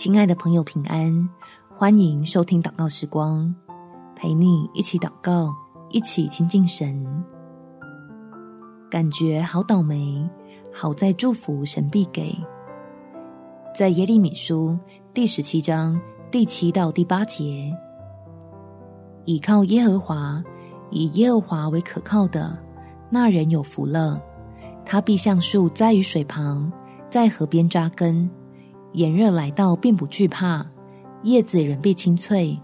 亲爱的朋友，平安！欢迎收听祷告时光，陪你一起祷告，一起亲近神。感觉好倒霉，好在祝福神必给。在耶利米书第十七章第七到第八节，倚靠耶和华，以耶和华为可靠的，那人有福了。他必像树栽于水旁，在河边扎根。炎热来到，并不惧怕；叶子仍被青翠，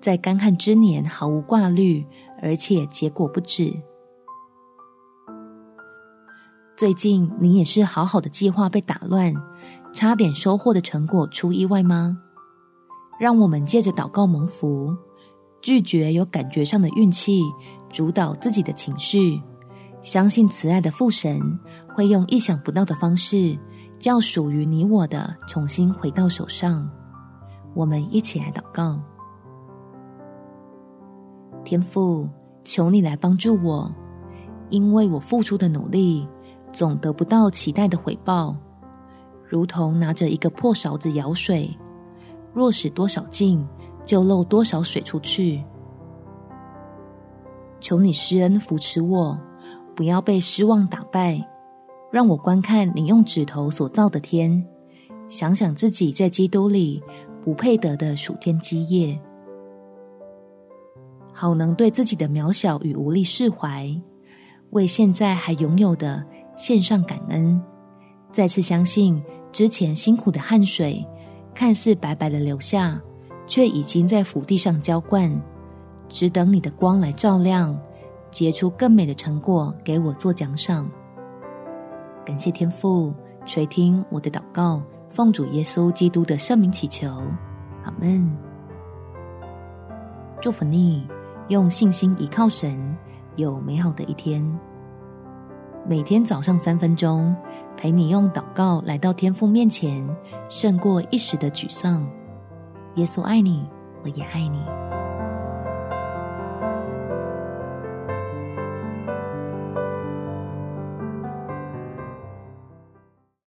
在干旱之年毫无挂虑，而且结果不止。最近你也是好好的计划被打乱，差点收获的成果出意外吗？让我们借着祷告蒙福，拒绝有感觉上的运气主导自己的情绪，相信慈爱的父神会用意想不到的方式。叫属于你我的重新回到手上，我们一起来祷告。天父，求你来帮助我，因为我付出的努力总得不到期待的回报，如同拿着一个破勺子舀水，若使多少劲，就漏多少水出去。求你施恩扶持我，不要被失望打败。让我观看你用指头所造的天，想想自己在基督里不配得的属天基业，好能对自己的渺小与无力释怀，为现在还拥有的献上感恩，再次相信之前辛苦的汗水看似白白的流下，却已经在福地上浇灌，只等你的光来照亮，结出更美的成果给我做奖赏。感谢天父垂听我的祷告，奉主耶稣基督的圣名祈求，阿门。祝福你用信心依靠神，有美好的一天。每天早上三分钟，陪你用祷告来到天父面前，胜过一时的沮丧。耶稣爱你，我也爱你。